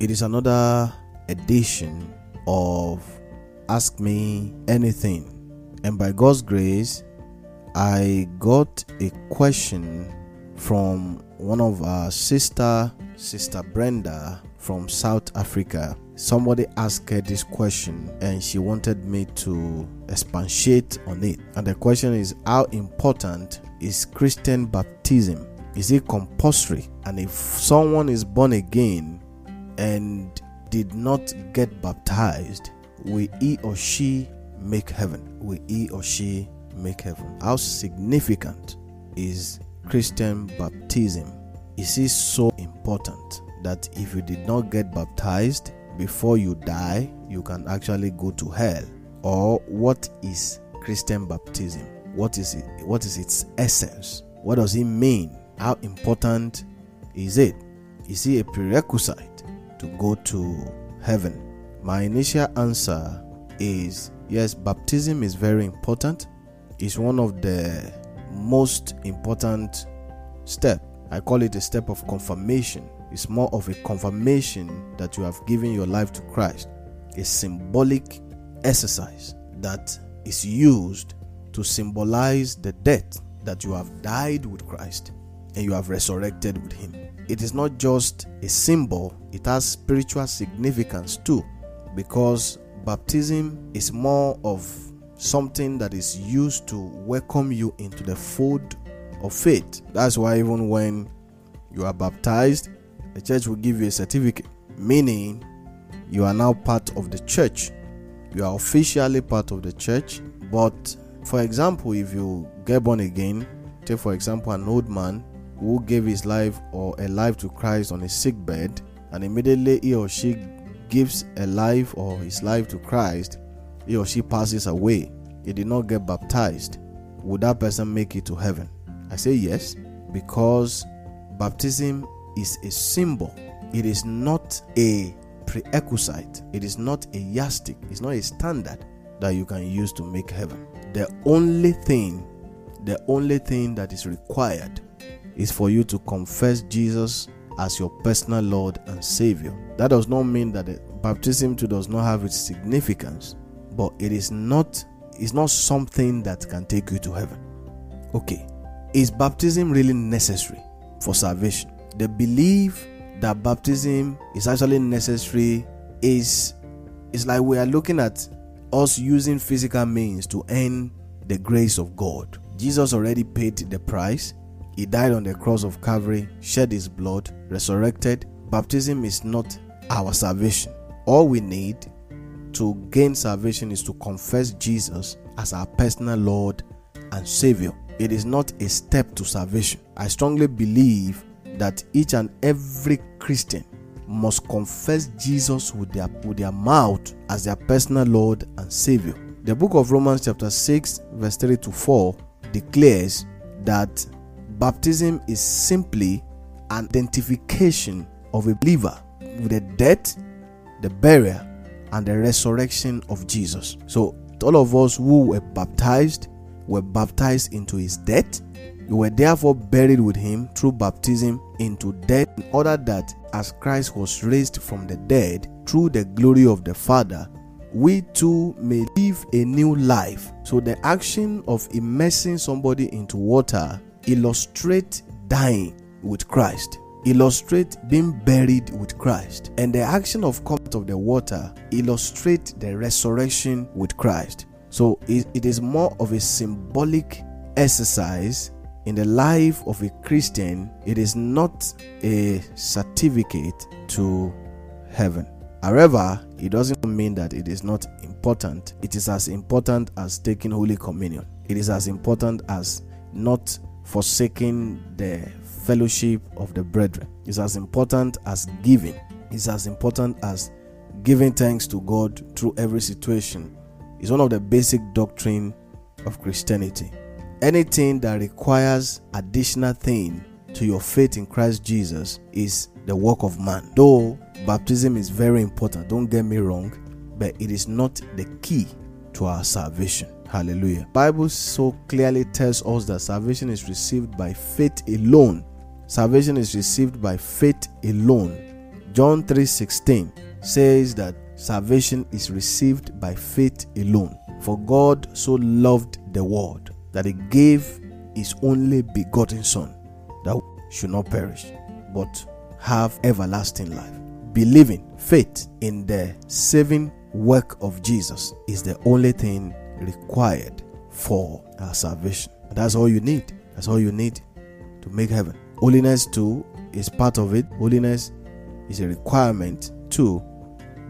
It is another edition of Ask Me Anything. And by God's grace, I got a question from one of our sister, Sister Brenda from South Africa. Somebody asked her this question and she wanted me to expatiate on it. And the question is How important is Christian baptism? Is it compulsory? And if someone is born again and did not get baptized, will he or she make heaven? Will he or she make heaven? How significant is Christian baptism? Is it so important that if you did not get baptized before you die, you can actually go to hell? Or what is Christian baptism? What is it? What is its essence? What does it mean? How important is it? Is it a prerequisite to go to heaven? My initial answer is yes, baptism is very important. It's one of the most important step. I call it a step of confirmation. It's more of a confirmation that you have given your life to Christ. A symbolic exercise that is used to symbolize the death that you have died with Christ and you have resurrected with him. It is not just a symbol, it has spiritual significance too, because baptism is more of something that is used to welcome you into the fold of faith. That's why, even when you are baptized, the church will give you a certificate, meaning you are now part of the church. You are officially part of the church. But for example, if you get born again, take for example an old man who gave his life or a life to Christ on a sick bed, and immediately he or she gives a life or his life to Christ, he or she passes away. He did not get baptized. Would that person make it to heaven? I say yes, because baptism is a symbol. It is not a prerequisite. It is not a yardstick. It's not a standard that you can use to make heaven. The only thing, the only thing that is required is for you to confess Jesus as your personal Lord and Savior. That does not mean that the baptism too does not have its significance, but it is not it's not something that can take you to heaven. Okay, is baptism really necessary for salvation? The belief that baptism is actually necessary is is like we are looking at us using physical means to earn the grace of God. Jesus already paid the price. He died on the cross of Calvary, shed his blood, resurrected. Baptism is not our salvation. All we need to gain salvation is to confess Jesus as our personal Lord and Savior. It is not a step to salvation. I strongly believe that each and every Christian must confess Jesus with their, with their mouth as their personal Lord and Savior. The book of Romans, chapter 6, verse 3 to 4, declares that baptism is simply an identification of a believer with the death, the burial, and the resurrection of Jesus. So, all of us who were baptized were baptized into his death. We were therefore buried with him through baptism into death, in order that as Christ was raised from the dead through the glory of the Father, we too may live a new life. So, the action of immersing somebody into water illustrate dying with Christ, illustrate being buried with Christ, and the action of coming of the water illustrate the resurrection with Christ. So it, it is more of a symbolic exercise in the life of a Christian. It is not a certificate to heaven. However, it doesn't mean that it is not important. It is as important as taking Holy Communion. It is as important as not forsaking the fellowship of the brethren. It's as important as giving. is as important as giving thanks to God through every situation. It's one of the basic doctrine of Christianity. Anything that requires additional thing to your faith in Christ Jesus is the work of man. Though baptism is very important, don't get me wrong, but it is not the key to our salvation. Hallelujah. Bible so clearly tells us that salvation is received by faith alone. Salvation is received by faith alone. John 3:16 says that salvation is received by faith alone. For God so loved the world that he gave his only begotten son that should not perish but have everlasting life. Believing faith in the saving work of Jesus is the only thing required for our salvation. That's all you need. That's all you need to make heaven. Holiness too is part of it. Holiness is a requirement too.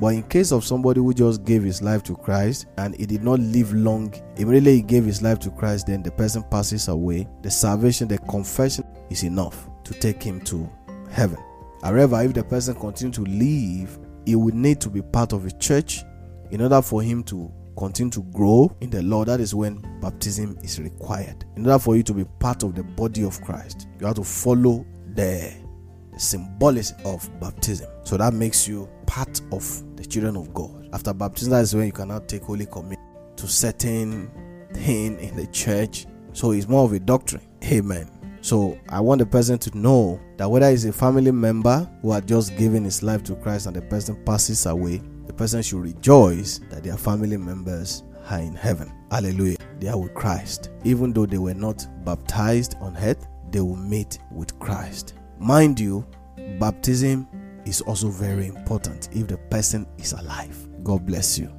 But in case of somebody who just gave his life to Christ and he did not live long, immediately he gave his life to Christ, then the person passes away. The salvation, the confession is enough to take him to heaven. However, if the person continues to live, he would need to be part of a church in order for him to continue to grow in the Lord, that is when baptism is required. In order for you to be part of the body of Christ, you have to follow the symbolism of baptism. So that makes you part of the children of God. After baptism, that is when you cannot take Holy Communion to certain thing in the church. So it's more of a doctrine. Amen. So I want the person to know that whether it's a family member who had just given his life to Christ and the person passes away, the person should rejoice that their family members are in heaven. Hallelujah. They are with Christ. Even though they were not baptized on earth, they will meet with Christ. Mind you, baptism is also very important if the person is alive. God bless you.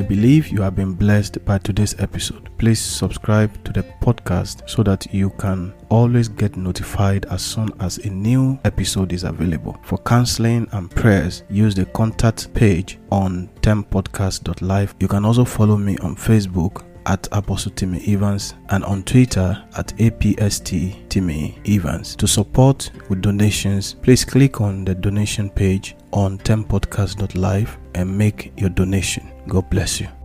I believe you have been blessed by today's episode. Please subscribe to the podcast so that you can always get notified as soon as a new episode is available. For counseling and prayers, use the contact page on tempodcast.live. You can also follow me on Facebook at Apostle Timmy Evans and on Twitter at APST Timmy Evans. To support with donations, please click on the donation page on tempodcast.live and make your donation. God bless you.